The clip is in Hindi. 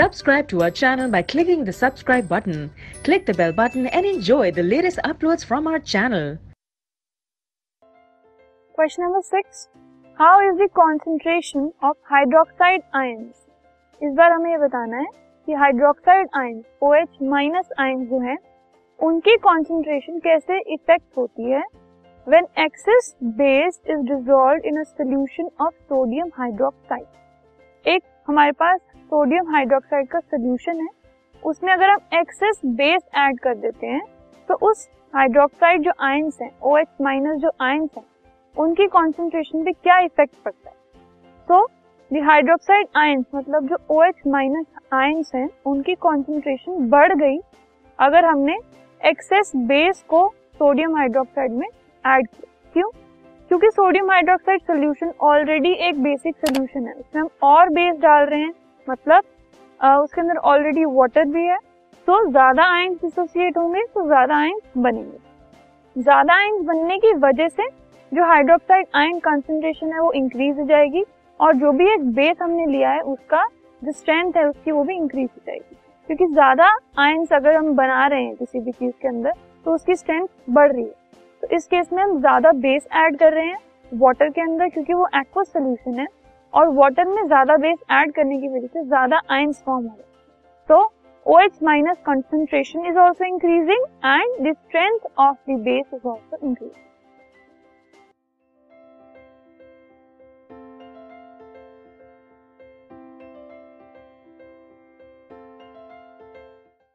Subscribe to our channel by clicking the subscribe button. Click the bell button and enjoy the latest uploads from our channel. Question number six. How is the concentration of hydroxide ions? इस बार हमें ये बताना है कि hydroxide ion OH minus ion जो है उनकी कॉन्सेंट्रेशन कैसे इफ़ेक्ट होती है when excess base is dissolve in a solution of sodium hydroxide एक हमारे पास सोडियम हाइड्रोक्साइड का सोल्यूशन है। उसमें अगर हम एक्सेस बेस ऐड कर देते हैं तो उस हाइड्रोक्साइड जो आयंस हैं OH माइनस जो आयंस हैं, उनकी कॉन्सेंट्रेशन पे क्या इफ़ेक्ट पड़ता है? सो द हाइड्रोक्साइड आयंस मतलब जो ओ एच माइनस आयंस हैं, उनकी कॉन्सेंट्रेशन बढ़ गई अगर हमने एक्सेस बेस को सोडियम हाइड्रोक्साइड में ऐड किया। क्यों? क्योंकि सोडियम हाइड्रोक्साइड सोल्यूशन ऑलरेडी एक बेसिक सोल्यूशन है। उसमें हम और बेस डाल रहे हैं मतलब आ, उसके अंदर ऑलरेडी वाटर भी है। तो ज़्यादा आयंस डिसोसिएट होंगे तो ज़्यादा आयंस बनेंगे। ज़्यादा आयंस बनने की वजह से जो हाइड्रोक्साइड आयन कंसंट्रेशन है वो इंक्रीज हो जाएगी और जो भी एक बेस हमने लिया है उसका जो स्ट्रेंथ है उसकी वो भी इंक्रीज हो जाएगी। क्योंकि ज़्यादा आयंस अगर हम बना रहे हैं किसी भी चीज़ के अंदर तो उसकी स्ट्रेंथ बढ़ रही है। तो इस केस में हम ज़्यादा बेस ऐड कर रहे हैं वाटर के अंदर, क्योंकि वो एक्वा सोल्यूशन है और वाटर में ज़्यादा बेस ऐड करने की वजह से ज़्यादा आइंस फॉर्म हो रहे तो O H minus concentration is also increasing and the strength of the base is also increasing